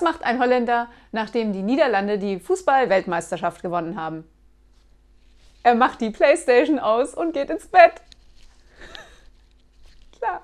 Was macht ein Holländer, nachdem die Niederlande die Fußball-Weltmeisterschaft gewonnen haben? Er macht die Playstation aus und geht ins Bett. Klar.